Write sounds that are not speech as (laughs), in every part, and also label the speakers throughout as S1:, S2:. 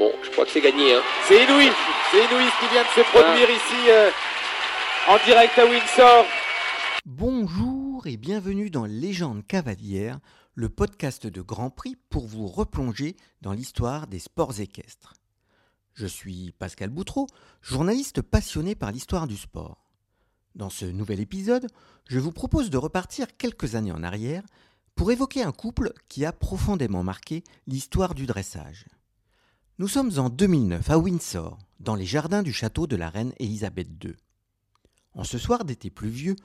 S1: Bon, je crois que c'est gagné. Hein.
S2: C'est inouï, c'est inouï ce qui vient de se produire ici euh, en direct à Windsor.
S3: Bonjour et bienvenue dans Légende cavalière, le podcast de Grand Prix pour vous replonger dans l'histoire des sports équestres. Je suis Pascal Boutreau, journaliste passionné par l'histoire du sport. Dans ce nouvel épisode, je vous propose de repartir quelques années en arrière pour évoquer un couple qui a profondément marqué l'histoire du dressage. Nous sommes en 2009 à Windsor, dans les jardins du château de la reine Élisabeth II. En ce soir d'été pluvieux,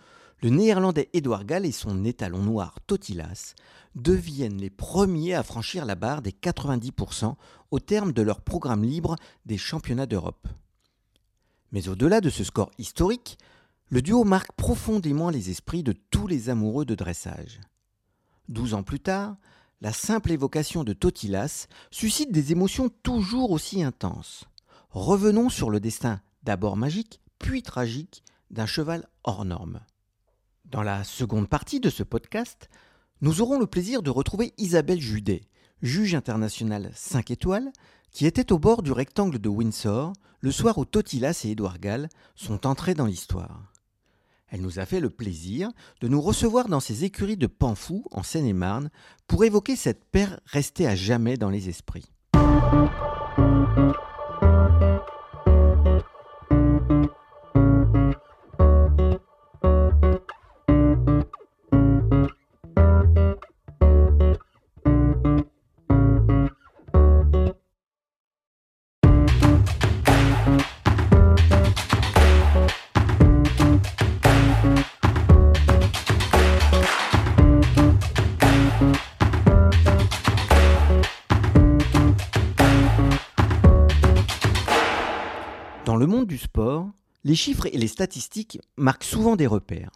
S3: le néerlandais Edouard Gall et son étalon noir Totilas deviennent les premiers à franchir la barre des 90% au terme de leur programme libre des championnats d'Europe. Mais au-delà de ce score historique, le duo marque profondément les esprits de tous les amoureux de dressage. Douze ans plus tard, la simple évocation de Totilas suscite des émotions toujours aussi intenses. Revenons sur le destin d'abord magique, puis tragique, d'un cheval hors norme. Dans la seconde partie de ce podcast, nous aurons le plaisir de retrouver Isabelle Judet, juge internationale 5 étoiles, qui était au bord du rectangle de Windsor le soir où Totilas et Édouard Gall sont entrés dans l'histoire. Elle nous a fait le plaisir de nous recevoir dans ses écuries de Panfou, en Seine-et-Marne, pour évoquer cette paire restée à jamais dans les esprits. Les chiffres et les statistiques marquent souvent des repères.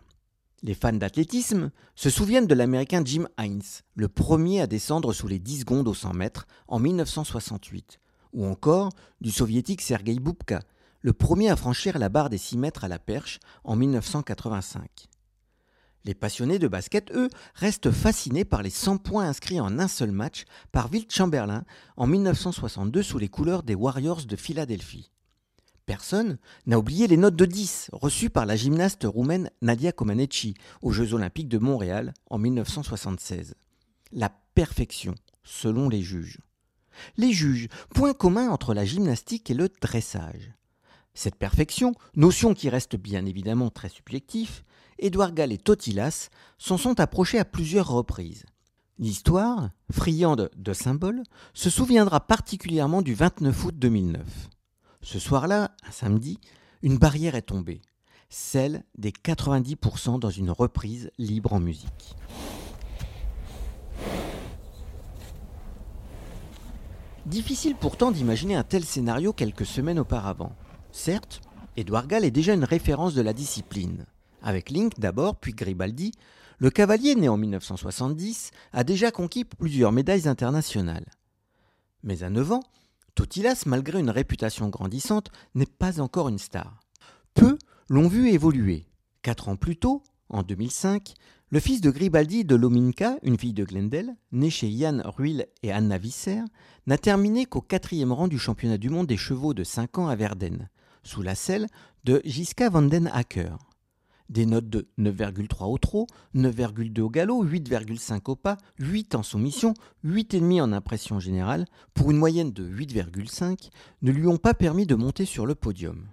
S3: Les fans d'athlétisme se souviennent de l'américain Jim Hines, le premier à descendre sous les 10 secondes au 100 mètres en 1968, ou encore du soviétique Sergei Boubka, le premier à franchir la barre des 6 mètres à la perche en 1985. Les passionnés de basket, eux, restent fascinés par les 100 points inscrits en un seul match par Wilt Chamberlain en 1962 sous les couleurs des Warriors de Philadelphie. Personne n'a oublié les notes de 10 reçues par la gymnaste roumaine Nadia Comaneci aux Jeux olympiques de Montréal en 1976. La perfection, selon les juges. Les juges, point commun entre la gymnastique et le dressage. Cette perfection, notion qui reste bien évidemment très subjective, Édouard Gall et Totilas s'en sont approchés à plusieurs reprises. L'histoire, friande de symboles, se souviendra particulièrement du 29 août 2009. Ce soir-là, un samedi, une barrière est tombée, celle des 90% dans une reprise libre en musique. Difficile pourtant d'imaginer un tel scénario quelques semaines auparavant. Certes, Edouard Gall est déjà une référence de la discipline. Avec Link d'abord, puis Gribaldi, le cavalier né en 1970 a déjà conquis plusieurs médailles internationales. Mais à 9 ans, Totilas, malgré une réputation grandissante, n'est pas encore une star. Peu l'ont vu évoluer. Quatre ans plus tôt, en 2005, le fils de Gribaldi de Lominka, une fille de Glendale, née chez Yann Ruil et Anna Visser, n'a terminé qu'au quatrième rang du championnat du monde des chevaux de 5 ans à Verden, sous la selle de Giska van den Acker. Des notes de 9,3 au trot, 9,2 au galop, 8,5 au pas, 8 en soumission, 8,5 en impression générale, pour une moyenne de 8,5, ne lui ont pas permis de monter sur le podium.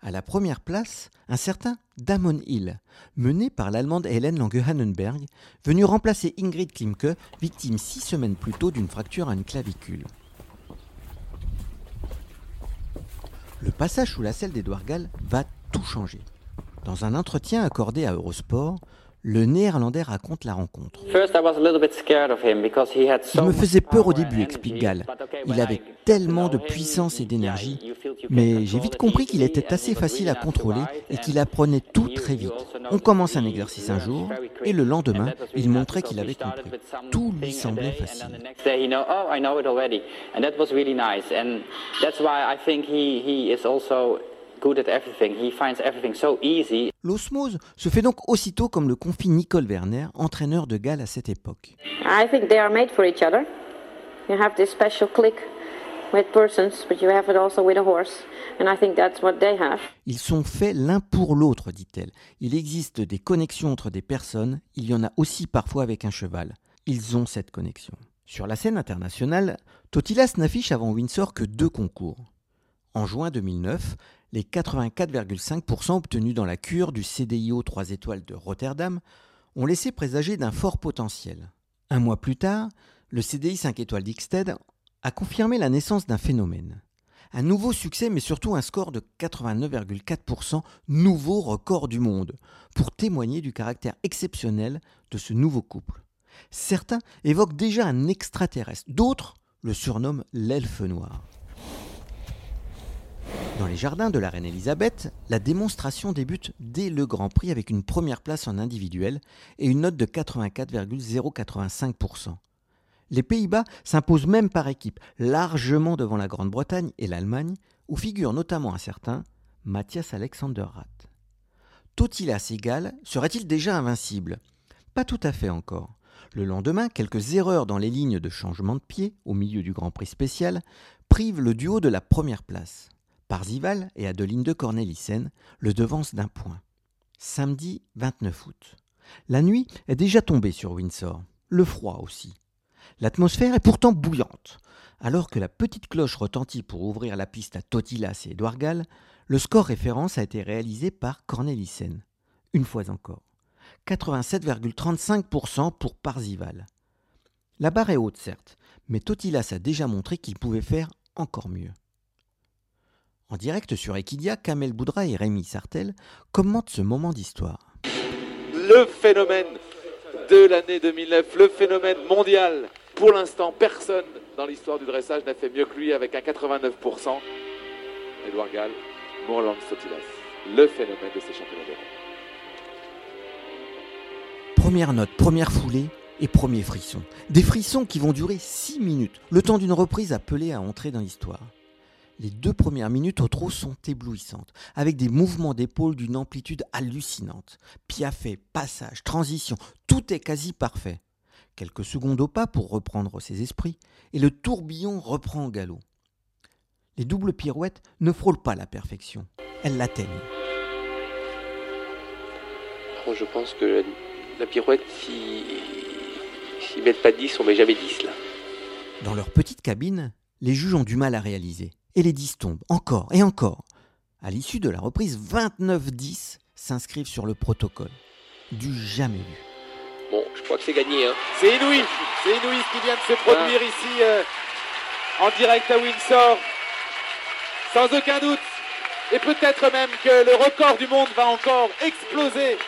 S3: À la première place, un certain Damon Hill, mené par l'allemande Hélène Lange-Hannenberg, venue remplacer Ingrid Klimke, victime six semaines plus tôt d'une fracture à une clavicule. Le passage sous la selle d'Edouard Gall va tout changer. Dans un entretien accordé à Eurosport, le néerlandais raconte la rencontre. Il me faisait peur au début, explique Gall. Il avait tellement de puissance et d'énergie, mais j'ai vite compris qu'il était assez facile à contrôler et qu'il apprenait tout très vite. On commence un exercice un jour et le lendemain, il montrait qu'il avait compris. Tout lui semblait facile. L'osmose se fait donc aussitôt comme le confie Nicole Werner, entraîneur de Gall à cette époque.
S4: I think they are made for each other. You have this special click
S3: Ils sont faits l'un pour l'autre, dit-elle. Il existe des connexions entre des personnes, il y en a aussi parfois avec un cheval. Ils ont cette connexion. Sur la scène internationale, Totilas n'affiche avant Windsor que deux concours. En juin 2009, les 84,5% obtenus dans la cure du CDIO 3 étoiles de Rotterdam ont laissé présager d'un fort potentiel. Un mois plus tard, le CDI 5 étoiles d'Ixted a confirmé la naissance d'un phénomène. Un nouveau succès, mais surtout un score de 89,4%, nouveau record du monde, pour témoigner du caractère exceptionnel de ce nouveau couple. Certains évoquent déjà un extraterrestre, d'autres le surnomment l'elfe noir. Dans les jardins de la reine Elisabeth, la démonstration débute dès le Grand Prix avec une première place en individuel et une note de 84,085%. Les Pays-Bas s'imposent même par équipe, largement devant la Grande-Bretagne et l'Allemagne, où figure notamment un certain Matthias Alexanderrath. Totilas égal serait-il déjà invincible? Pas tout à fait encore. Le lendemain, quelques erreurs dans les lignes de changement de pied, au milieu du Grand Prix spécial, privent le duo de la première place. Parzival et Adeline de Cornelissen le devancent d'un point. Samedi 29 août. La nuit est déjà tombée sur Windsor. Le froid aussi. L'atmosphère est pourtant bouillante. Alors que la petite cloche retentit pour ouvrir la piste à Totilas et Edouard Gall, le score référence a été réalisé par Cornelissen. Une fois encore. 87,35% pour Parzival. La barre est haute, certes, mais Totilas a déjà montré qu'il pouvait faire encore mieux. En direct sur Equidia, Kamel Boudra et Rémi Sartel commentent ce moment d'histoire.
S2: Le phénomène de l'année 2009, le phénomène mondial. Pour l'instant, personne dans l'histoire du dressage n'a fait mieux que lui avec un 89%. Edouard Gall, Moorland Sotilas, le phénomène de ces championnats d'Europe.
S3: Première note, première foulée et premier frisson. Des frissons qui vont durer 6 minutes, le temps d'une reprise appelée à entrer dans l'histoire. Les deux premières minutes au trot sont éblouissantes, avec des mouvements d'épaule d'une amplitude hallucinante. Piafé, passage, transition, tout est quasi parfait. Quelques secondes au pas pour reprendre ses esprits, et le tourbillon reprend galop. Les doubles pirouettes ne frôlent pas la perfection, elles l'atteignent.
S1: Je pense que la, pirouette, s'ils si, mettent pas 10, on met jamais 10 là.
S3: Dans leur petite cabine, les juges ont du mal à réaliser et les 10 tombent, encore et encore. À l'issue de la reprise, 29-10 s'inscrivent sur le protocole. Du jamais vu.
S1: Bon, je crois que c'est gagné. Hein.
S2: C'est inouï, c'est inouï ce qui vient de se produire ah. ici euh, en direct à Windsor. Sans aucun doute. Et peut-être même que le record du monde va encore exploser.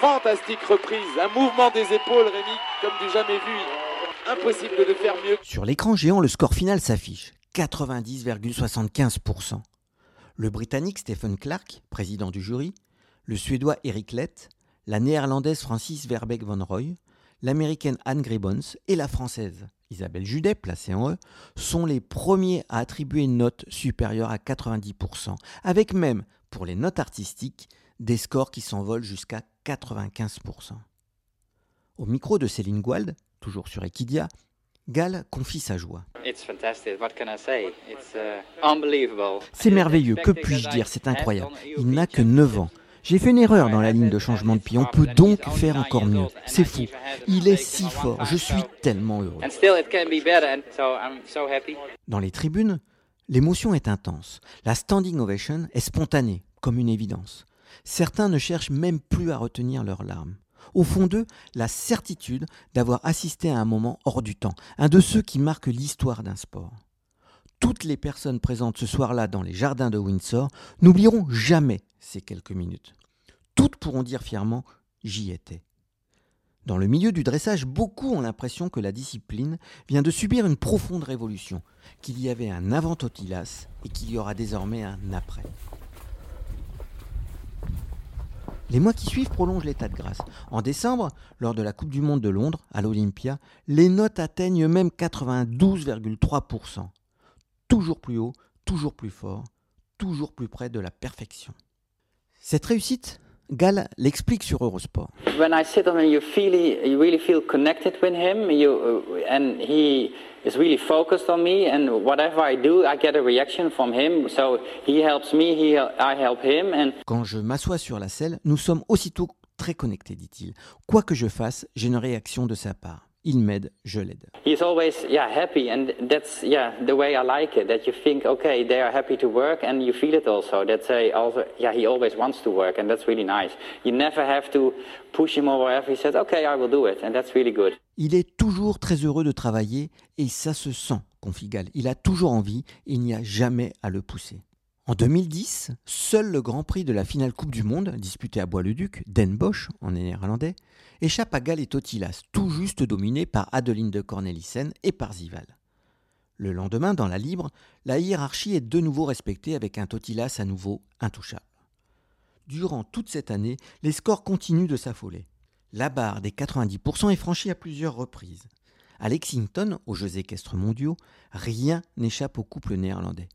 S2: Fantastique reprise, un mouvement des épaules, Rémi, comme du jamais vu. Impossible de le faire mieux.
S3: Sur l'écran géant, le score final s'affiche. 90,75%. Le Britannique Stephen Clark, président du jury, le Suédois Eric Lett, la Néerlandaise Francis Verbeek van Roy, l'Américaine Anne Gribbons et la Française Isabelle Judet, placée en E, sont les premiers à attribuer une note supérieure à 90%, avec même, pour les notes artistiques, des scores qui s'envolent jusqu'à 95%. Au micro de Céline Guald, toujours sur Equidia, Gal confie sa joie. Uh, c'est merveilleux, que puis-je dire, c'est incroyable. Il n'a que 9 ans. J'ai fait une erreur dans la ligne de changement de pied, on peut donc faire encore mieux. C'est fou. Il est si fort, je suis tellement heureux. Dans les tribunes, l'émotion est intense. La standing ovation est spontanée, comme une évidence. Certains ne cherchent même plus à retenir leurs larmes au fond d'eux la certitude d'avoir assisté à un moment hors du temps, un de ceux qui marquent l'histoire d'un sport. Toutes les personnes présentes ce soir-là dans les jardins de Windsor n'oublieront jamais ces quelques minutes. Toutes pourront dire fièrement J'y étais. Dans le milieu du dressage, beaucoup ont l'impression que la discipline vient de subir une profonde révolution, qu'il y avait un avant Totilas et qu'il y aura désormais un après. Les mois qui suivent prolongent l'état de grâce. En décembre, lors de la Coupe du Monde de Londres, à l'Olympia, les notes atteignent même 92,3%. Toujours plus haut, toujours plus fort, toujours plus près de la perfection. Cette réussite Gal l'explique sur Eurosport.
S4: When I sit on him, you feel you really feel connected with him, you, uh, and he is really focused on me. And whatever I do, I get a reaction from him. So he helps me, he, I help him. And
S3: Quand je m'assois sur la selle, nous sommes aussitôt très connectés, dit-il. Quoi que je fasse, j'ai une réaction de sa part. Il m'aide, je l'aide.
S4: he's always yeah happy, and that's yeah the way I like it. That you think okay they are happy to work, and you feel it also. That they also yeah he always wants to work, and that's really nice. You never have to push him or whatever. He says okay I will do it, and that's really good.
S3: Il est toujours très heureux de travailler et ça se sent. Il a toujours envie et il n'y a jamais à le pousser. En 2010, seul le Grand Prix de la finale Coupe du Monde, disputé à Bois-le-Duc, Den Bosch en néerlandais, échappe à Gal et Totilas, tout juste dominé par Adeline de Cornelissen et par Zival. Le lendemain, dans la libre, la hiérarchie est de nouveau respectée avec un Totilas à nouveau intouchable. Durant toute cette année, les scores continuent de s'affoler. La barre des 90% est franchie à plusieurs reprises. À Lexington, aux Jeux équestres mondiaux, rien n'échappe au couple néerlandais.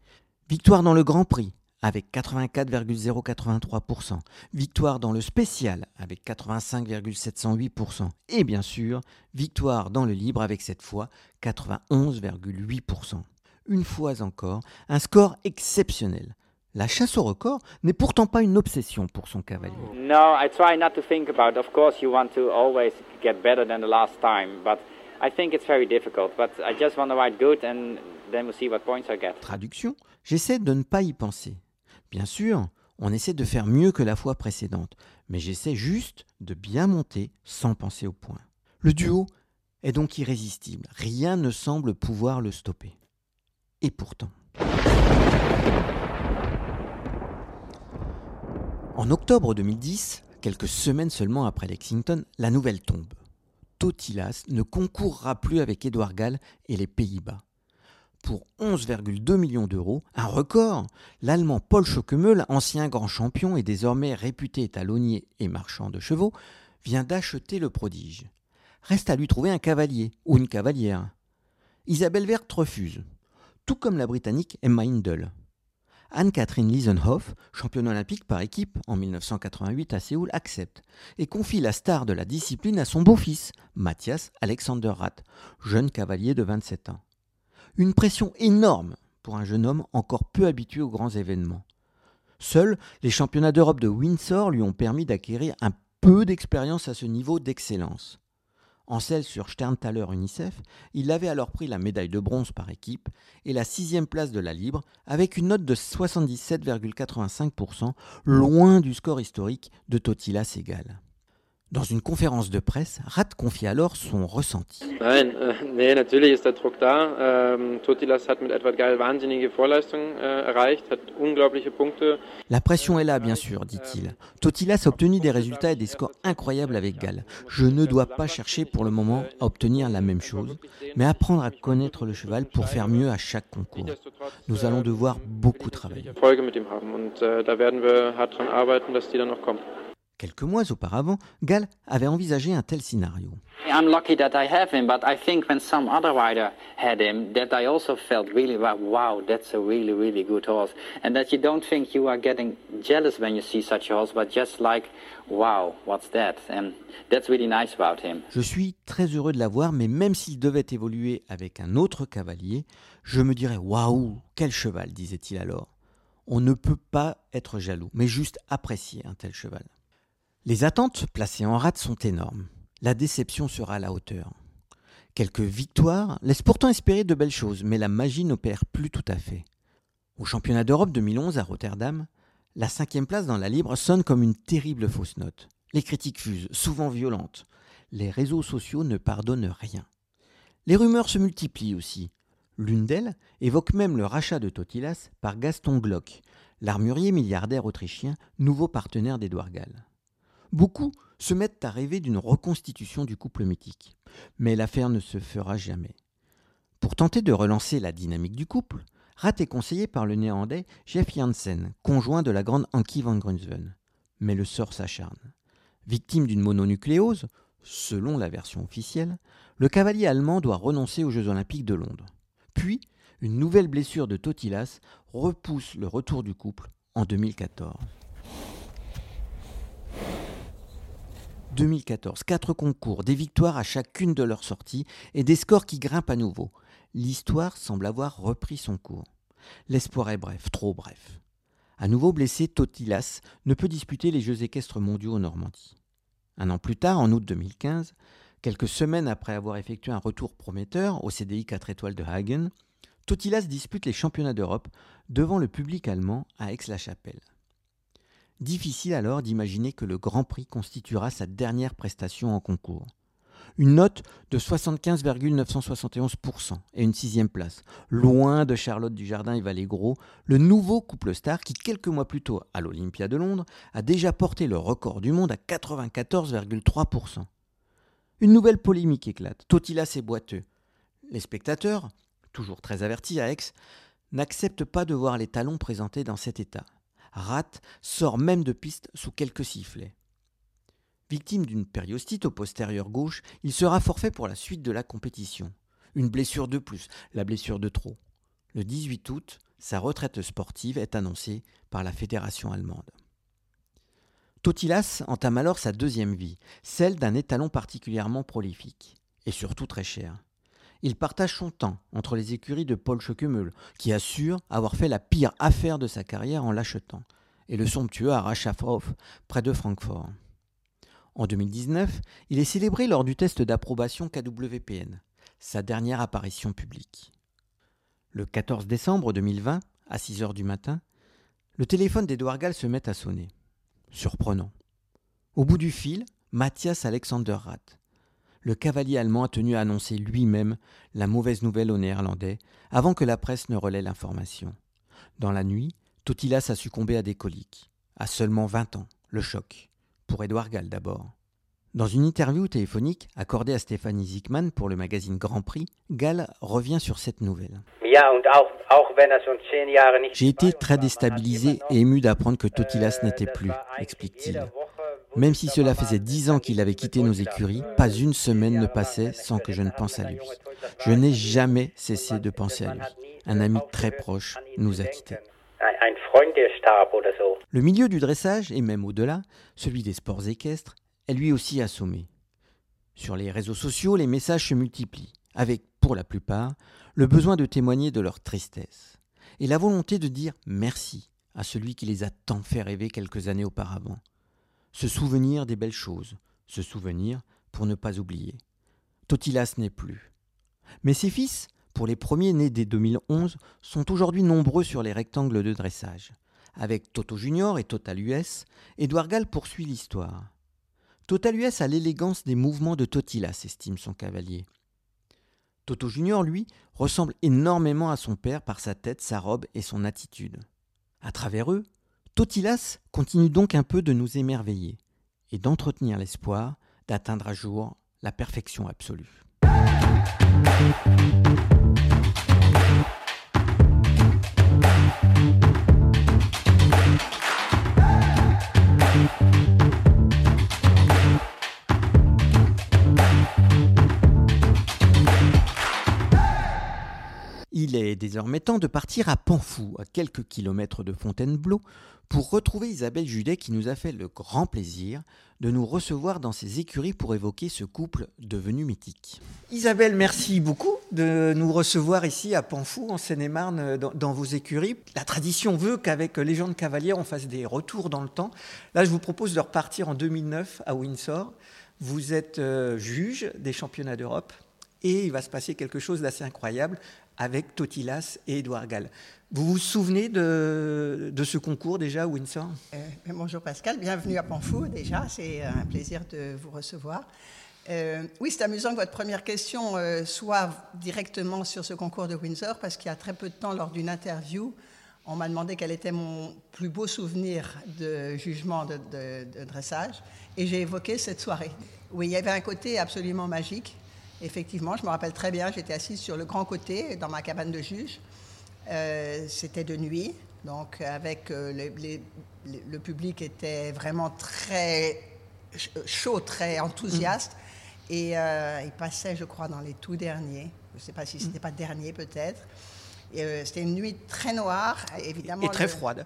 S3: Victoire dans le Grand Prix avec 84,083%, victoire dans le spécial avec 85,708% et bien sûr, victoire dans le libre avec cette fois 91,8%. Une fois encore, un score exceptionnel. La chasse au record n'est pourtant pas une obsession pour son cavalier.
S4: No, I try not to think about. Of course, you want to always get better than the last time, but I think it's very difficult. But I just want to ride good, and then we'll see what points I get.
S3: Traduction, j'essaie de ne pas y penser. Bien sûr, on essaie de faire mieux que la fois précédente, mais j'essaie juste de bien monter sans penser au point. Le duo est donc irrésistible, rien ne semble pouvoir le stopper. Et pourtant. En octobre 2010, quelques semaines seulement après Lexington, la nouvelle tombe. Totilas ne concourra plus avec Edouard Gall et les Pays-Bas. Pour 11,2 millions d'euros, un record, l'Allemand Paul Schockemöhl, ancien grand champion et désormais réputé étalonnier et marchand de chevaux, vient d'acheter le prodige. Reste à lui trouver un cavalier ou une cavalière. Isabelle Vert refuse, tout comme la Britannique Emma Hindle. Anne-Catherine Liesenhoff, championne olympique par équipe en 1988 à Séoul, accepte et confie la star de la discipline à son beau-fils, Mathias Alexander Rath, jeune cavalier de 27 ans. Une pression énorme pour un jeune homme encore peu habitué aux grands événements. Seuls les championnats d'Europe de Windsor lui ont permis d'acquérir un peu d'expérience à ce niveau d'excellence. En selle sur Sterntaler UNICEF, il avait alors pris la médaille de bronze par équipe et la sixième place de la libre avec une note de 77,85%, loin du score historique de Totila Segal. Dans une conférence de presse, Rath confie alors son ressenti.
S5: Nein, äh, nee, natürlich ist der Druck da. Ähm, Totilas hat mit Edward Geil wahnsinnige Vorleistungen erreicht, hat unglaubliche Punkte.
S3: La pression est là, bien sûr, dit-il. Totilas a obtenu des résultats et des scores incroyables avec Gall. Je ne dois pas chercher pour le moment à obtenir la même chose, mais apprendre à connaître le cheval pour faire mieux à chaque concours. Nous allons devoir beaucoup travailler.
S5: Erfolge mit ihm haben und da werden wir hart dran arbeiten, dass die dann noch kommen.
S3: Quelques mois auparavant, Gall avait envisagé un tel scénario.
S4: I'm lucky that I have him, but I think when some other rider had him, that I also felt really wow, wow, that's a really, really good horse, and that you don't think you are getting jealous when you see such a horse, but just like, wow, what's that? And that's really nice about him.
S3: Je suis très heureux de l'avoir, mais même s'il devait évoluer avec un autre cavalier, je me dirais waouh, quel cheval, disait-il alors. On ne peut pas être jaloux, mais juste apprécier un tel cheval. Les attentes placées en rate sont énormes. La déception sera à la hauteur. Quelques victoires laissent pourtant espérer de belles choses, mais la magie n'opère plus tout à fait. Au championnat d'Europe 2011 à Rotterdam, la cinquième place dans la libre sonne comme une terrible fausse note. Les critiques fusent, souvent violentes. Les réseaux sociaux ne pardonnent rien. Les rumeurs se multiplient aussi. L'une d'elles évoque même le rachat de Totilas par Gaston Glock, l'armurier milliardaire autrichien, nouveau partenaire d'Edouard Gall. Beaucoup se mettent à rêver d'une reconstitution du couple mythique, mais l'affaire ne se fera jamais. Pour tenter de relancer la dynamique du couple, Rath est conseillé par le néerlandais Jeff Janssen, conjoint de la grande Ankie van Grunsven. Mais le sort s'acharne. Victime d'une mononucléose, selon la version officielle, le cavalier allemand doit renoncer aux Jeux olympiques de Londres. Puis, une nouvelle blessure de Totilas repousse le retour du couple en 2014. 2014, quatre concours, des victoires à chacune de leurs sorties et des scores qui grimpent à nouveau. L'histoire semble avoir repris son cours. L'espoir est bref, trop bref. À nouveau blessé, Totilas ne peut disputer les Jeux équestres mondiaux en Normandie. Un an plus tard, en août 2015, quelques semaines après avoir effectué un retour prometteur au CDI 4 étoiles de Hagen, Totilas dispute les championnats d'Europe devant le public allemand à Aix-la-Chapelle. Difficile alors d'imaginer que le Grand Prix constituera sa dernière prestation en concours. Une note de 75,971% et une sixième place, loin de Charlotte Dujardin et Valet Gros, le nouveau couple star qui, quelques mois plus tôt, à l'Olympia de Londres, a déjà porté le record du monde à 94,3%. Une nouvelle polémique éclate. Totilas est boiteux. Les spectateurs, toujours très avertis à Aix, n'acceptent pas de voir les talons présentés dans cet état. Rat sort même de piste sous quelques sifflets. Victime d'une périostite au postérieur gauche, il sera forfait pour la suite de la compétition. Une blessure de plus, la blessure de trop. Le 18 août, sa retraite sportive est annoncée par la fédération allemande. Totilas entame alors sa deuxième vie, celle d'un étalon particulièrement prolifique, et surtout très cher. Il partage son temps entre les écuries de Paul Schockemöhl, qui assure avoir fait la pire affaire de sa carrière en l'achetant, et le somptueux Arachafrof, près de Francfort. En 2019, il est célébré lors du test d'approbation KWPN, sa dernière apparition publique. Le 14 décembre 2020, à 6 heures du matin, le téléphone d'Edouard Gall se met à sonner. Surprenant. Au bout du fil, Matthias Alexander Rath, le cavalier allemand a tenu à annoncer lui-même la mauvaise nouvelle aux Néerlandais avant que la presse ne relaie l'information. Dans la nuit, Totilas a succombé à des coliques. À seulement 20 ans, le choc. Pour Edouard Gall d'abord. Dans une interview téléphonique accordée à Stéphanie Zickmann pour le magazine Grand Prix, Gall revient sur cette nouvelle. J'ai été très déstabilisé et ému d'apprendre que Totilas n'était plus, explique-t-il. Même si cela faisait dix ans qu'il avait quitté nos écuries, pas une semaine ne passait sans que je ne pense à lui. Je n'ai jamais cessé de penser à lui. Un ami très proche nous a quittés. Le milieu du dressage, et même au-delà, celui des sports équestres, est lui aussi assommé. Sur les réseaux sociaux, les messages se multiplient, avec, pour la plupart, le besoin de témoigner de leur tristesse, et la volonté de dire merci à celui qui les a tant fait rêver quelques années auparavant se souvenir des belles choses, se souvenir pour ne pas oublier. Totilas n'est plus. Mais ses fils, pour les premiers nés dès 2011, sont aujourd'hui nombreux sur les rectangles de dressage. Avec Toto Junior et Total US, Edouard Gall poursuit l'histoire. Total US a l'élégance des mouvements de Totilas, estime son cavalier. Toto Junior, lui, ressemble énormément à son père par sa tête, sa robe et son attitude. À travers eux, Totilas continue donc un peu de nous émerveiller et d'entretenir l'espoir d'atteindre à jour la perfection absolue. Est désormais temps de partir à Panfou, à quelques kilomètres de Fontainebleau, pour retrouver Isabelle Judet qui nous a fait le grand plaisir de nous recevoir dans ses écuries pour évoquer ce couple devenu mythique. Isabelle, merci beaucoup de nous recevoir ici à Panfou, en Seine-et-Marne, dans, vos écuries. La tradition veut qu'avec Légende Cavalière, on fasse des retours dans le temps. Là, je vous propose de repartir en 2009 à Windsor. Vous êtes euh, juge des championnats d'Europe et il va se passer quelque chose d'assez incroyable avec Totilas et Edouard Gall. Vous vous souvenez de, ce concours déjà, Windsor?
S6: Euh, Bonjour Pascal, bienvenue à Panfou déjà, c'est un plaisir de vous recevoir. Euh, oui, c'est amusant que votre première question euh, soit directement sur ce concours de Windsor, parce qu'il y a très peu de temps, lors d'une interview, on m'a demandé quel était mon plus beau souvenir de jugement de, de dressage, et j'ai évoqué cette soirée. Oui, il y avait un côté absolument magique. Effectivement, je me rappelle très bien, j'étais assise sur le grand côté dans ma cabane de juge. Euh, c'était de nuit, donc avec euh, le public était vraiment très chaud, très enthousiaste. Mm. Et euh, il passait, je crois, dans les tout derniers. Je ne sais pas si ce n'était pas dernier peut-être. c'était une nuit très noire, évidemment.
S3: Et très froide.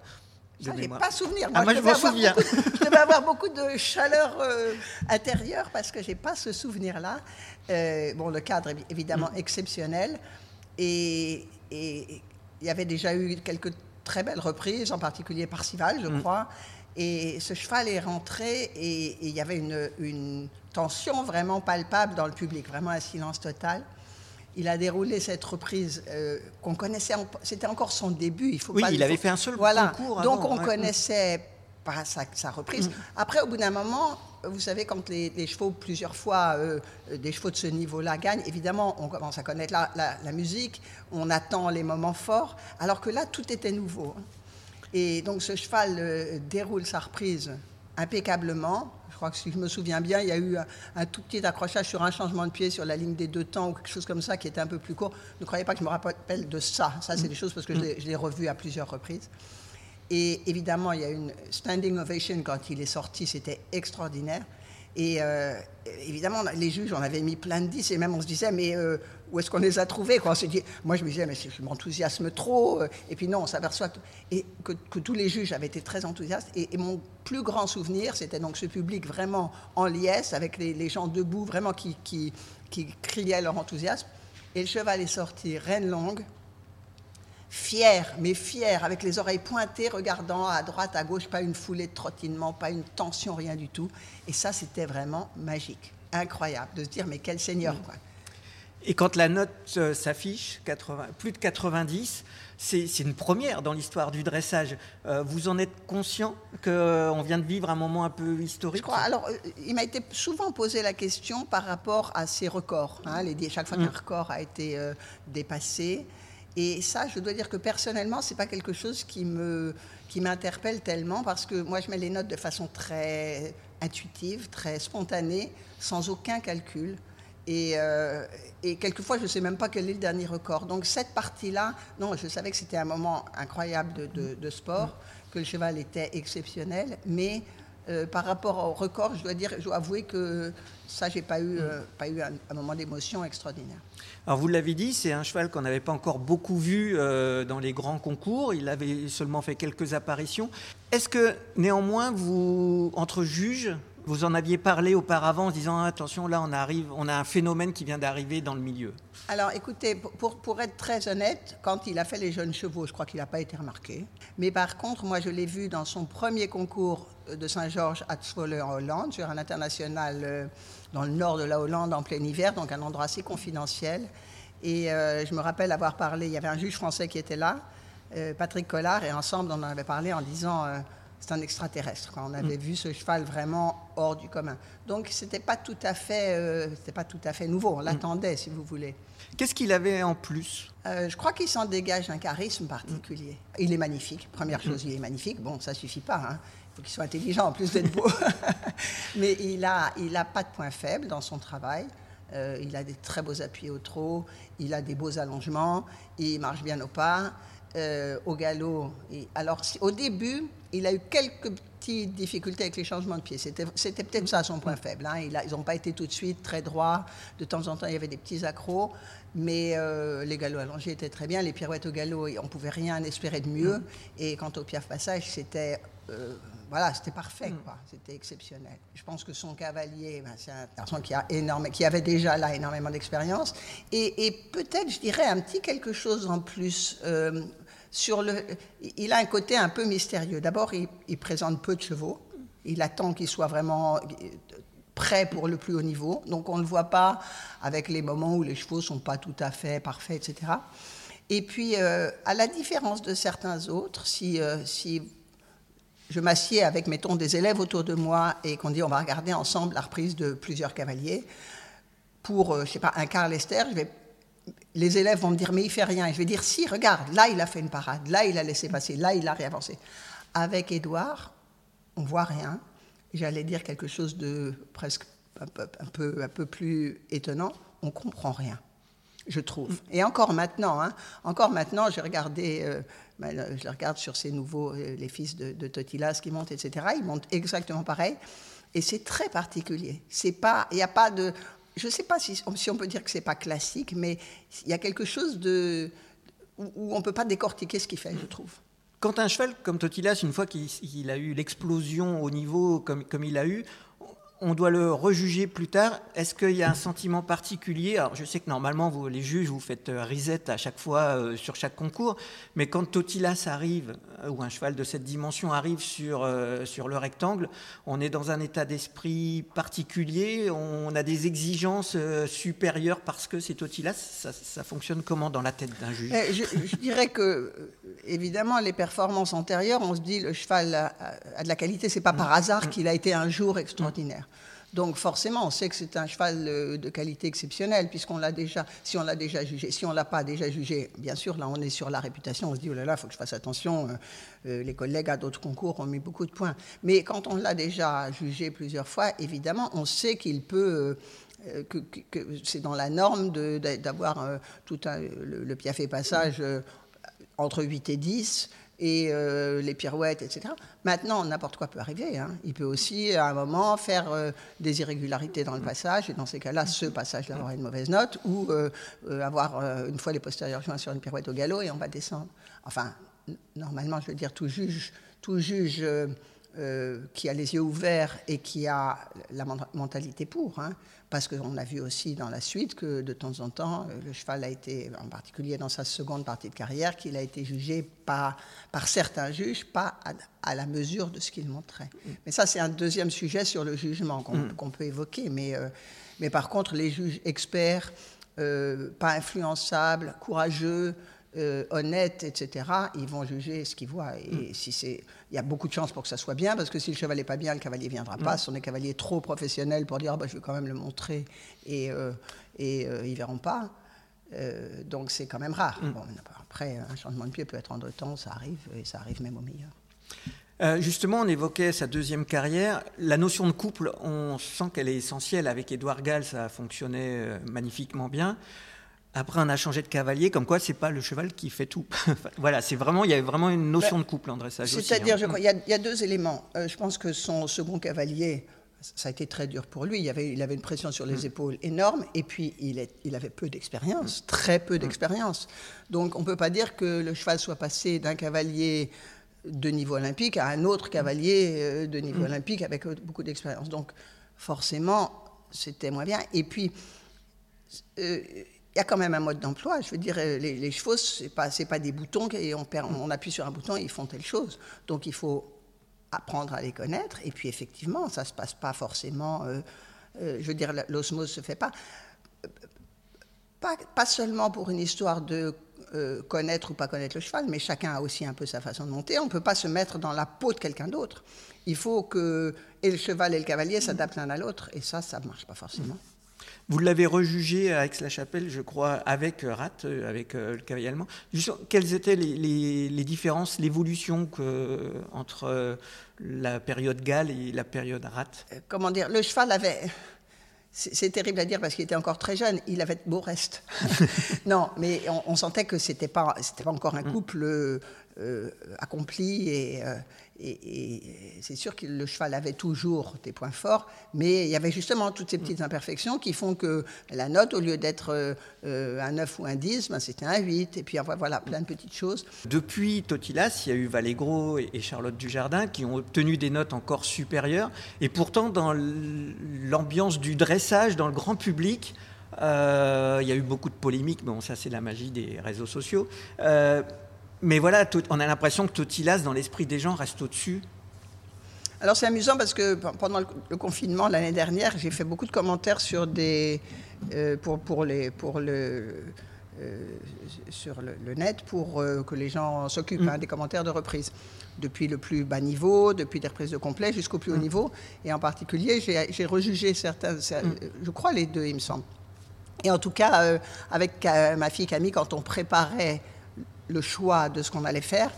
S6: J'ai
S3: mémoire.
S6: pas souvenir.
S3: Ah, moi, je
S6: devais
S3: m'en souviens.
S6: beaucoup- je devais avoir beaucoup de chaleur euh, intérieure parce que j'ai pas ce souvenir-là. Euh, bon, le cadre est évidemment
S3: Mm.
S6: exceptionnel et il y avait déjà eu quelques très belles reprises, en particulier Parcival,
S3: Mm.
S6: je crois. Et ce cheval est rentré et, et il y avait une, une tension vraiment palpable dans le public, vraiment un silence total. Il a déroulé cette reprise euh, qu'on connaissait, en- c'était encore son début. Il faut
S3: Oui,
S6: pas
S3: il avait fait un seul
S6: voilà.
S3: concours
S6: Donc on
S3: ouais.
S6: connaissait pas sa, sa reprise. Après, au bout d'un moment, vous savez, quand les, les chevaux, plusieurs fois, euh, des chevaux de ce niveau-là gagnent, évidemment, on commence à connaître la, la- la musique, on attend les moments forts, alors que là, tout était nouveau. Et donc ce cheval euh, déroule sa reprise impeccablement. Je crois que si je me souviens bien, il y a eu un, un tout petit accrochage sur un changement de pied sur la ligne des deux temps ou quelque chose comme ça qui était un peu plus court. Ne croyez pas que je me rappelle de ça. Ça, c'est des choses parce que je l'ai- je l'ai revu à plusieurs reprises. Et évidemment, il y a une standing ovation quand il est sorti, c'était extraordinaire. Et euh, évidemment, les juges, on avait mis plein de 10 et même on se disait, mais euh, où est-ce qu'on les a trouvés Moi, je me disais, mais je m'enthousiasme trop. euh, Et puis non, on s'aperçoit que, tous les juges avaient été très enthousiastes. Et, mon plus grand souvenir, c'était donc ce public vraiment en liesse, avec les, gens debout, vraiment qui, qui, qui criaient leur enthousiasme. Et le cheval est sorti, reine longue, fier, mais fier, avec les oreilles pointées, regardant à droite, à gauche, pas une foulée de trottinement, pas une tension, rien du tout. Et ça, c'était vraiment magique, incroyable, de se dire, mais quel seigneur, quoi.
S3: Et quand la note euh, s'affiche, 80 plus de 90, c'est une première dans l'histoire du dressage. Euh, vous en êtes conscient qu'on vient de vivre un moment un peu historique?
S6: Je crois. Alors, euh, il m'a été souvent posé la question par rapport à ces records. hein, les- chaque fois qu'un record a été euh, dépassé. Et ça, je dois dire que personnellement, c'est pas quelque chose qui me qui m'interpelle tellement parce que moi, je mets les notes de façon très intuitive, très spontanée, sans aucun calcul. Et, euh, et quelquefois, je ne sais même pas quel est le dernier record. Donc cette partie-là, non, je savais que c'était un moment incroyable de, de- de sport, que le cheval était exceptionnel, mais euh, par rapport au record, je dois dire, je dois avouer que ça, j'ai pas eu, euh, pas eu un, un moment d'émotion extraordinaire.
S3: Alors vous l'avez dit, c'est un cheval qu'on n'avait pas encore beaucoup vu euh, dans les grands concours. Il avait seulement fait quelques apparitions. Est-ce que néanmoins, vous, entre juges, vous en aviez parlé auparavant en disant attention, là on arrive, on a un phénomène qui vient d'arriver dans le milieu.
S6: Alors, écoutez, pour- pour, être très honnête, quand il a fait les jeunes chevaux, je crois qu'il n'a pas été remarqué. Mais par contre, moi, je l'ai vu dans son premier concours de Saint-Georges à Zwolle en Hollande, sur un international euh, dans le nord de la Hollande en plein hiver, donc un endroit assez confidentiel. Et euh, je me rappelle avoir parlé, il y avait un juge français qui était là, euh, Patrick Collard, et ensemble, on en avait parlé en disant c'est un extraterrestre. quoi. On avait vu ce cheval vraiment hors du commun. Donc, c'était pas tout à fait, euh, c'était pas tout à fait nouveau. On l'attendait, si vous voulez.
S3: Qu'est-ce qu'il avait en plus?
S6: Euh, je crois qu'il s'en dégage un charisme particulier. Il est magnifique. Première chose, il est magnifique. Bon, ça suffit pas. hein. Il faut qu'il soit intelligent en plus d'être beau. (laughs) Mais il a, il a pas de point faible dans son travail. Euh, il a des très beaux appuis au trot. Il a des beaux allongements. Il marche bien au pas. Au galop. Et alors, si- au début, il a eu quelques petites difficultés avec les changements de pied. C'était c'était peut-être ça son point faible. hein. Il a- ils n'ont pas été tout de suite très droits. De temps en temps, il y avait des petits accros. Mais euh, les galops allongés étaient très bien. Les pirouettes au galop, on ne pouvait rien espérer de mieux. Et quant au piaf passage, c'était euh, voilà, c'était parfait. quoi. C'était exceptionnel. Je pense que son cavalier, ben, c'est un garçon qui, a énorme, qui avait déjà là énormément d'expérience. Et, et peut-être, je dirais, un petit quelque chose en plus. euh, sur le, il a un côté un peu mystérieux. D'abord, il, présente peu de chevaux. Il attend qu'ils soient vraiment prêts pour le plus haut niveau. Donc, on ne le voit pas avec les moments où les chevaux sont pas tout à fait parfaits, etc. Et puis, euh, à la différence de certains autres, si, euh, si je m'assieds avec, mettons, des élèves autour de moi et qu'on dit on va regarder ensemble la reprise de plusieurs cavaliers, pour, euh, je sais pas, un Carl Lester, je vais les élèves vont me dire, mais il fait rien. Et je vais dire, si, regarde, là, il a fait une parade, là, il a laissé passer, là, il a réavancé. Avec Édouard, on voit rien. J'allais dire quelque chose de presque un peu, un peu, un peu plus étonnant. On comprend rien, je trouve. Et encore maintenant, hein, encore maintenant, j'ai regardé, euh, ben, je le regarde sur ces nouveaux, euh, les fils de, de Totilas qui montent, etc. Ils montent exactement pareil. Et c'est très particulier. C'est pas, il n'y a pas de, je ne sais pas si, on peut dire que c'est pas classique, mais il y a quelque chose de où, on ne peut pas décortiquer ce qu'il fait, je trouve.
S3: quand un cheval comme Totilas, une fois qu'il a eu l'explosion au niveau comme il a eu, on doit le rejuger plus tard. Est-ce qu'il y a un sentiment particulier? Alors, je sais que normalement, vous, les juges, vous faites euh, reset à chaque fois euh, sur chaque concours, mais quand Totilas arrive, euh, ou un cheval de cette dimension arrive sur, sur le rectangle, on est dans un état d'esprit particulier, on a des exigences supérieures parce que c'est Totilas? Ça, fonctionne comment dans la tête d'un juge?
S6: Eh, je, dirais que, évidemment, les performances antérieures, on se dit le cheval a, a de la qualité, c'est pas par mm. hasard mm. qu'il a été un jour extraordinaire. Donc forcément, on sait que c'est un cheval euh, de qualité exceptionnelle, puisqu'on l'a déjà, si on l'a déjà jugé. Si on l'a pas déjà jugé, bien sûr, là on est sur la réputation, on se dit, oh là là, il faut que je fasse attention, euh, euh, les collègues à d'autres concours ont mis beaucoup de points. Mais quand on l'a déjà jugé plusieurs fois, évidemment, on sait qu'il peut... que, c'est dans la norme d'avoir tout le, le piafé passage entre 8 et 10, et euh, les pirouettes, etc. Maintenant, n'importe quoi peut arriver. Hein. Il peut aussi, à un moment, faire euh, des irrégularités dans le passage, et dans ces cas-là, ce passage aura une mauvaise note, ou euh, avoir une fois les postérieurs joints sur une pirouette au galop et on va descendre. Enfin, normalement, je veux dire, tout juge, tout juge qui a les yeux ouverts et qui a la mentalité pour. Hein, parce qu'on a vu aussi dans la suite que de temps en temps, euh, le cheval a été, en particulier dans sa seconde partie de carrière, qu'il a été jugé par, par certains juges, pas à, la mesure de ce qu'il montrait. Mais ça, c'est un deuxième sujet sur le jugement qu'on mm. peut évoquer. Mais, euh, mais par contre, les juges experts, euh, pas influençables, courageux, euh, honnêtes, etc., ils vont juger ce qu'ils voient. Et mm. si c'est, il y a beaucoup de chances pour que ça soit bien, parce que si le cheval n'est pas bien, le cavalier viendra pas. Mm. Si on est cavalier trop professionnel pour dire, bah, je vais quand même le montrer, et, euh, et euh, ils verront pas. Euh, donc c'est quand même rare. Mm. Bon, après, un changement de pied peut être en deux temps, ça arrive, et ça arrive même au meilleur.
S3: justement, on évoquait sa deuxième carrière. La notion de couple, on sent qu'elle est essentielle. Avec Édouard Gall, ça a fonctionné magnifiquement bien. Après, on a changé de cavalier, comme quoi c'est pas le cheval qui fait tout. (laughs) voilà, c'est vraiment, il y a vraiment une notion de couple en dressage.
S6: C'est-à-dire, hein. il, y a deux éléments. Euh, je pense que son second cavalier, ça a été très dur pour lui. Il avait, il avait une pression sur les mm. épaules énorme, et puis il, est, il avait peu d'expérience, très peu mm. d'expérience. Donc, on ne peut pas dire que le cheval soit passé d'un cavalier de niveau olympique à un autre cavalier euh, de niveau mm. olympique avec beaucoup d'expérience. Donc, forcément, c'était moins bien. Et puis, euh, il y a quand même un mode d'emploi. Je veux dire, euh, les, chevaux, ce n'est pas, pas des boutons et on, appuie sur un bouton et ils font telle chose. Donc il faut apprendre à les connaître. Et puis effectivement, ça ne se passe pas forcément. Euh, euh, je veux dire, l'osmose ne se fait pas. pas. Seulement pour une histoire de connaître ou pas connaître le cheval, mais chacun a aussi un peu sa façon de monter. On ne peut pas se mettre dans la peau de quelqu'un d'autre. Il faut que le cheval et le cavalier s'adaptent l'un à l'autre. Et ça, ça ne marche pas forcément.
S3: Vous l'avez rejugé à Aix-la-Chapelle, je crois, avec euh, Rat, euh, avec euh, le cavalier allemand. quelles étaient les, différences, l'évolution entre la période Galles et la période Rat
S6: Comment dire Le cheval avait. C'est terrible à dire parce qu'il était encore très jeune. Il avait de beaux restes. (laughs) non, mais on, sentait que c'était pas, c'était pas encore un mm. Couple accompli et, et, c'est sûr que le cheval avait toujours des points forts, mais il y avait justement toutes ces petites imperfections qui font que la note, au lieu d'être euh, un 9 ou un 10, ben c'était un 8. Et puis voilà, plein de petites choses.
S3: Depuis Totilas, il y a eu Valégro et Charlotte Dujardin qui ont obtenu des notes encore supérieures. Et pourtant, dans l'ambiance du dressage, dans le grand public, euh, il y a eu beaucoup de polémiques. Bon, ça, c'est la magie des réseaux sociaux. Mais voilà, on a l'impression que Totilas, dans l'esprit des gens, reste au-dessus.
S6: Alors c'est amusant parce que pendant le confinement l'année dernière, j'ai fait beaucoup de commentaires sur des, euh, pour, pour, les, pour le, euh, sur le, net pour euh, que les gens s'occupent mm. hein, des commentaires de reprise. Depuis le plus bas niveau, depuis des reprises de complet jusqu'au plus haut mm. niveau. Et en particulier, j'ai rejugé certains, mm. je crois les deux, il me semble. Et en tout cas, avec ma fille Camille, quand on préparait le choix de ce qu'on allait faire,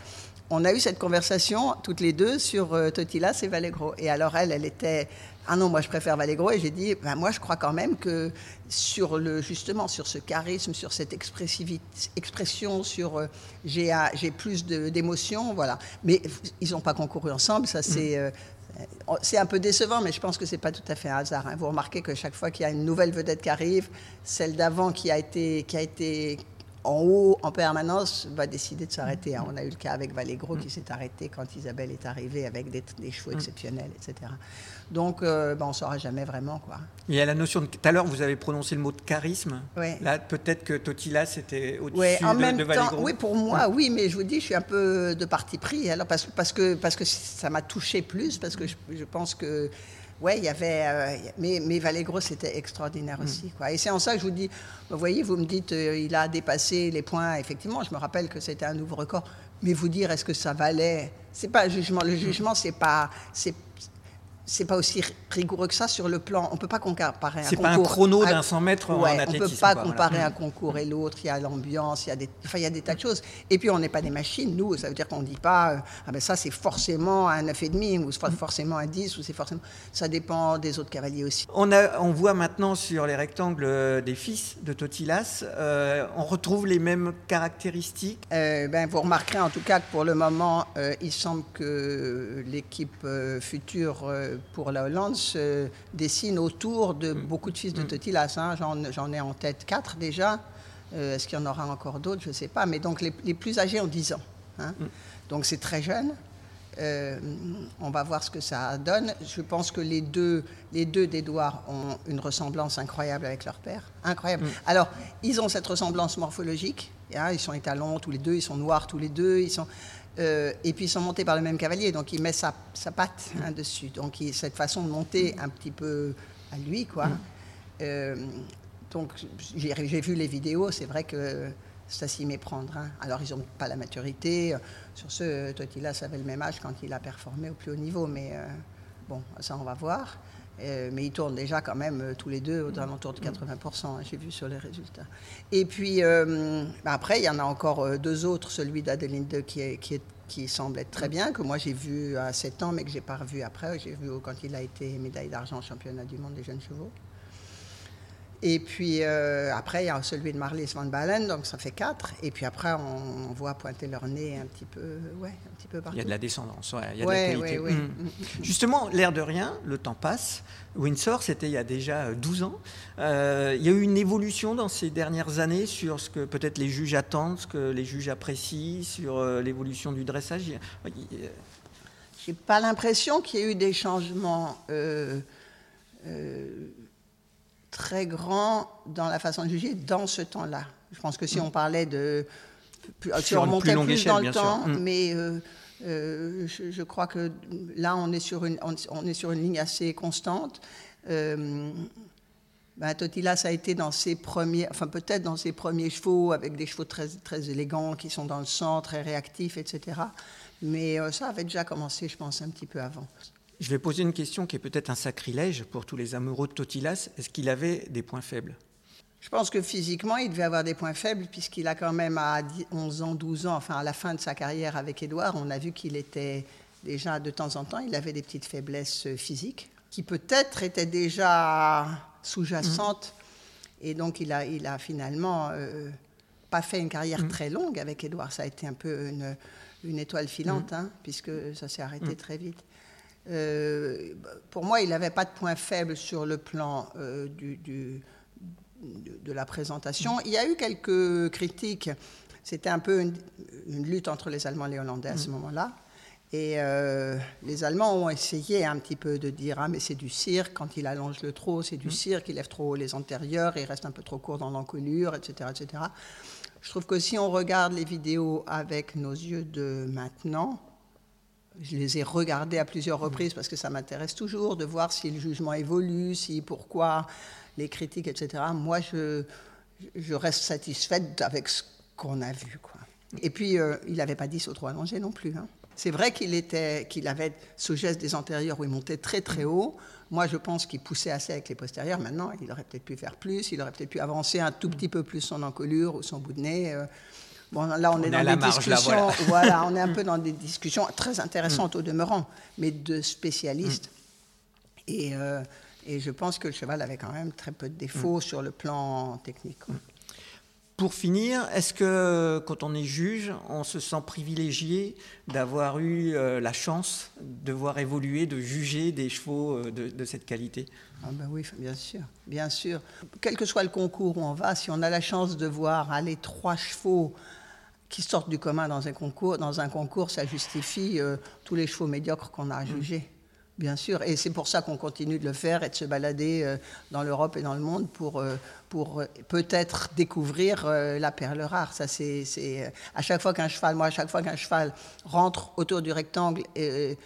S6: on a eu cette conversation toutes les deux sur euh, Totilas et Vallegro. Et alors elle, elle était ah non, moi je préfère Vallegro et j'ai dit ben, moi je crois quand même que sur le justement sur ce charisme, sur cette expressivité, expression, sur euh, j'ai plus d'émotions, voilà. Mais ils n'ont pas concouru ensemble, ça c'est mm. euh, c'est un peu décevant, mais je pense que c'est pas tout à fait un hasard. Hein. Vous remarquez que chaque fois qu'il y a une nouvelle vedette qui arrive, celle d'avant qui a été qui a été en haut en permanence va décider de s'arrêter. hein. On a eu le cas avec Valégro qui s'est arrêté quand Isabelle est arrivée avec des, des chevaux exceptionnels, etc. Donc, euh, ben, on ne saura jamais vraiment. quoi.
S3: Il y a la notion de. Tout à l'heure, vous avez prononcé le mot de charisme.
S6: Ouais.
S3: Là, peut-être que Totila, c'était au-dessus
S6: Ouais, en
S3: de,
S6: même
S3: de
S6: temps, oui, pour moi, oui, mais je vous dis, je suis un peu de parti pris. Alors parce, parce que parce que ça m'a touché plus, parce que je, je pense que ouais, il y avait, euh, mais mais Valégro c'était extraordinaire aussi, quoi. Et c'est en ça que je vous dis, vous voyez, vous me dites, euh, il a dépassé les points. Effectivement, je me rappelle que c'était un nouveau record. Mais vous dire, est-ce que ça valait? C'est pas un jugement. Le jugement, c'est pas, c'est c'est pas aussi rigoureux que ça sur le plan. On peut pas comparer un
S3: C'est
S6: concours.
S3: pas un chrono d'un 100 mètres en
S6: Ouais, On
S3: athlétisme,
S6: peut pas
S3: quoi,
S6: comparer
S3: voilà.
S6: un concours et l'autre. Il y a l'ambiance, il y a des, enfin, il y a des tas de choses. Et puis on n'est pas des machines. Nous, ça veut dire qu'on dit pas, euh, ah ben ça c'est forcément un 9,5 ou c'est forcément un 10 ou c'est forcément. Ça dépend des autres cavaliers aussi.
S3: On, a, on voit maintenant sur les rectangles euh, des fils de Totilas, euh, on retrouve les mêmes caractéristiques?
S6: Euh, ben, vous remarquerez en tout cas que pour le moment, euh, il semble que l'équipe future pour la Hollande se dessine autour de beaucoup de fils de Totilas. hein. J'en, ai en tête quatre déjà. Euh, est-ce qu'il y en aura encore d'autres? Je ne sais pas. Mais donc les, les plus âgés ont 10 ans. hein. Donc c'est très jeune. Euh, on va voir ce que ça donne. Je pense que les deux, les deux d'Edouard ont une ressemblance incroyable avec leur père. Incroyable. Alors, ils ont cette ressemblance morphologique. hein, ils sont étalons tous les deux, ils sont noirs tous les deux. Ils sont, euh, et puis ils sont montés par le même cavalier, donc il met sa, sa patte hein, dessus. Donc il- cette façon de monter un petit peu à lui, quoi. Euh, donc j'ai vu les vidéos, c'est vrai que ça s'y méprendre. hein. Alors ils n'ont pas la maturité. Sur ce, Totilas avait le même âge quand il a performé au plus haut niveau, mais euh, bon, ça on va voir. Euh, mais ils tournent déjà quand même euh, tous les deux aux alentours de 80%, hein, j'ai vu sur les résultats. Et puis euh, bah, après, il y en a encore deux autres, celui d'Adeline II qui semble être très bien, que moi j'ai vu à 7 ans, mais que j'ai pas revu après. J'ai vu quand il a été médaille d'argent au championnat du monde des jeunes chevaux. Et puis euh, après, il y a celui de Marlies Van Balen, donc ça fait quatre. Et puis après, on, on voit pointer leur nez un petit peu, ouais, un petit peu partout.
S3: Il y a de la descendance, ouais, il y a
S6: Ouais,
S3: de la qualité.
S6: ouais, ouais.
S3: Mm. Justement, l'air de rien, le temps passe. Windsor, c'était il y a déjà euh, 12 ans. Euh, il y a eu une évolution dans ces dernières années sur ce que peut-être les juges attendent, ce que les juges apprécient, sur euh, l'évolution du dressage?
S6: J'ai pas l'impression qu'il y ait eu des changements euh, euh, très grands dans la façon de juger dans ce temps-là. Je pense que si on parlait de. Si on remontait
S3: plus
S6: plus
S3: échelle,
S6: dans le temps,
S3: Mm.
S6: mais euh, euh, je, je crois que là, on est sur une, on, on est sur une ligne assez constante. Euh, ben, Totila, ça a été dans ses premiers, enfin peut-être dans ses premiers chevaux, avec des chevaux très, très élégants qui sont dans le sang, très réactifs, etc. Mais euh, ça avait déjà commencé, je pense, un petit peu avant.
S3: Je vais poser une question qui est peut-être un sacrilège pour tous les amoureux de Totilas. Est-ce qu'il avait des points faibles?
S6: Je pense que physiquement, il devait avoir des points faibles, puisqu'il a quand même à 10 11 ans, 12 ans, enfin à la fin de sa carrière avec Édouard, on a vu qu'il était déjà de temps en temps, il avait des petites faiblesses euh, physiques, qui peut-être étaient déjà sous-jacentes. Et donc, il a, il a finalement euh, pas fait une carrière très longue avec Édouard. Ça a été un peu une, une étoile filante, hein, puisque ça s'est arrêté très vite. Euh, pour moi, il n'avait pas de point faible sur le plan euh, du, du- de, de la présentation. Il y a eu quelques critiques. C'était un peu une, une lutte entre les Allemands et les Hollandais à ce moment-là. Et euh, les Allemands ont essayé un petit peu de dire ah mais c'est du cirque quand il allonge le trot, c'est du cirque, il lève trop haut les antérieurs, il reste un peu trop court dans l'encolure, etc., etc. Je trouve que si on regarde les vidéos avec nos yeux de maintenant, je les ai regardées à plusieurs reprises parce que ça m'intéresse toujours de voir si le jugement évolue, si pourquoi les critiques, etc. Moi, je, je reste satisfaite avec ce qu'on a vu. Quoi. Et puis, euh, il n'avait pas 10 au trop allongé non plus. hein. C'est vrai qu'il était, qu'il avait ce geste des antérieurs où il montait très très haut. Moi, je pense qu'il poussait assez avec les postérieurs. Maintenant, il aurait peut-être pu faire plus. Il aurait peut-être pu avancer un tout petit peu plus son encolure ou son bout de nez. euh. Bon, là, on,
S3: On
S6: est
S3: est
S6: dans des
S3: marge, là,
S6: discussions.
S3: voilà. (laughs)
S6: voilà, on est un peu dans des discussions très intéressantes au demeurant, mais de spécialistes. Et, euh, et je pense que le cheval avait quand même très peu de défauts sur le plan technique.
S3: Pour finir, est-ce que quand on est juge, on se sent privilégié d'avoir eu euh, la chance de voir évoluer, de juger des chevaux euh, de, cette qualité?
S6: Ah ben Oui, bien sûr, bien sûr. Quel que soit le concours où on va, si on a la chance de voir aller trois chevaux qui sortent du commun dans un concours, dans un concours ça justifie euh, tous les chevaux médiocres qu'on a à juger. Bien sûr, et c'est pour ça qu'on continue de le faire et de se balader euh, dans l'Europe et dans le monde pour, euh, pour peut-être découvrir la perle rare. Ça, c'est, à chaque fois qu'un cheval, moi, à chaque fois qu'un cheval rentre autour du rectangle, et,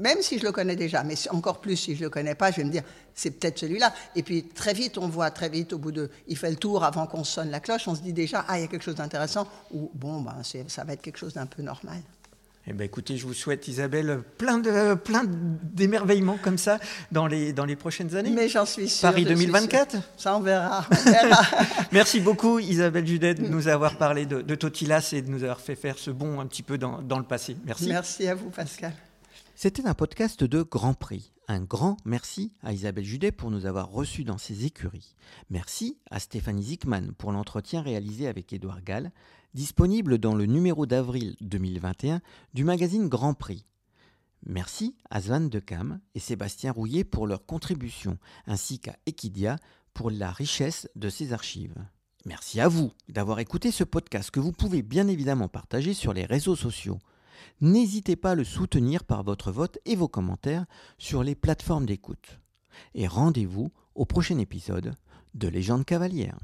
S6: même si je le connais déjà, mais encore plus si je le connais pas, je vais me dire c'est peut-être celui-là. Et puis très vite, on voit très vite au bout de, il fait le tour avant qu'on sonne la cloche, on se dit déjà ah il y a quelque chose d'intéressant ou bon ben ça va être quelque chose d'un peu normal.
S3: Eh ben, écoutez, je vous souhaite, Isabelle, plein de plein d'émerveillements comme ça dans les, dans les prochaines années.
S6: Mais j'en suis sûre.
S3: Paris 2024
S6: Ça, on verra. (laughs)
S3: Merci beaucoup, Isabelle Judet, de nous avoir parlé de, de, Totilas et de nous avoir fait faire ce bond un petit peu dans, dans le passé. Merci.
S6: Merci à vous, Pascal.
S3: C'était un podcast de Grand Prix. Un grand merci à Isabelle Judet pour nous avoir reçus dans ses écuries. Merci à Stéphanie Zickman pour l'entretien réalisé avec Édouard Gall disponible dans le numéro d'avril 2021 du magazine Grand Prix. Merci à Svan de Cam et Sébastien Rouillet pour leur contribution, ainsi qu'à Equidia pour la richesse de ses archives. Merci à vous d'avoir écouté ce podcast que vous pouvez bien évidemment partager sur les réseaux sociaux. N'hésitez pas à le soutenir par votre vote et vos commentaires sur les plateformes d'écoute. Et rendez-vous au prochain épisode de Légende cavalière.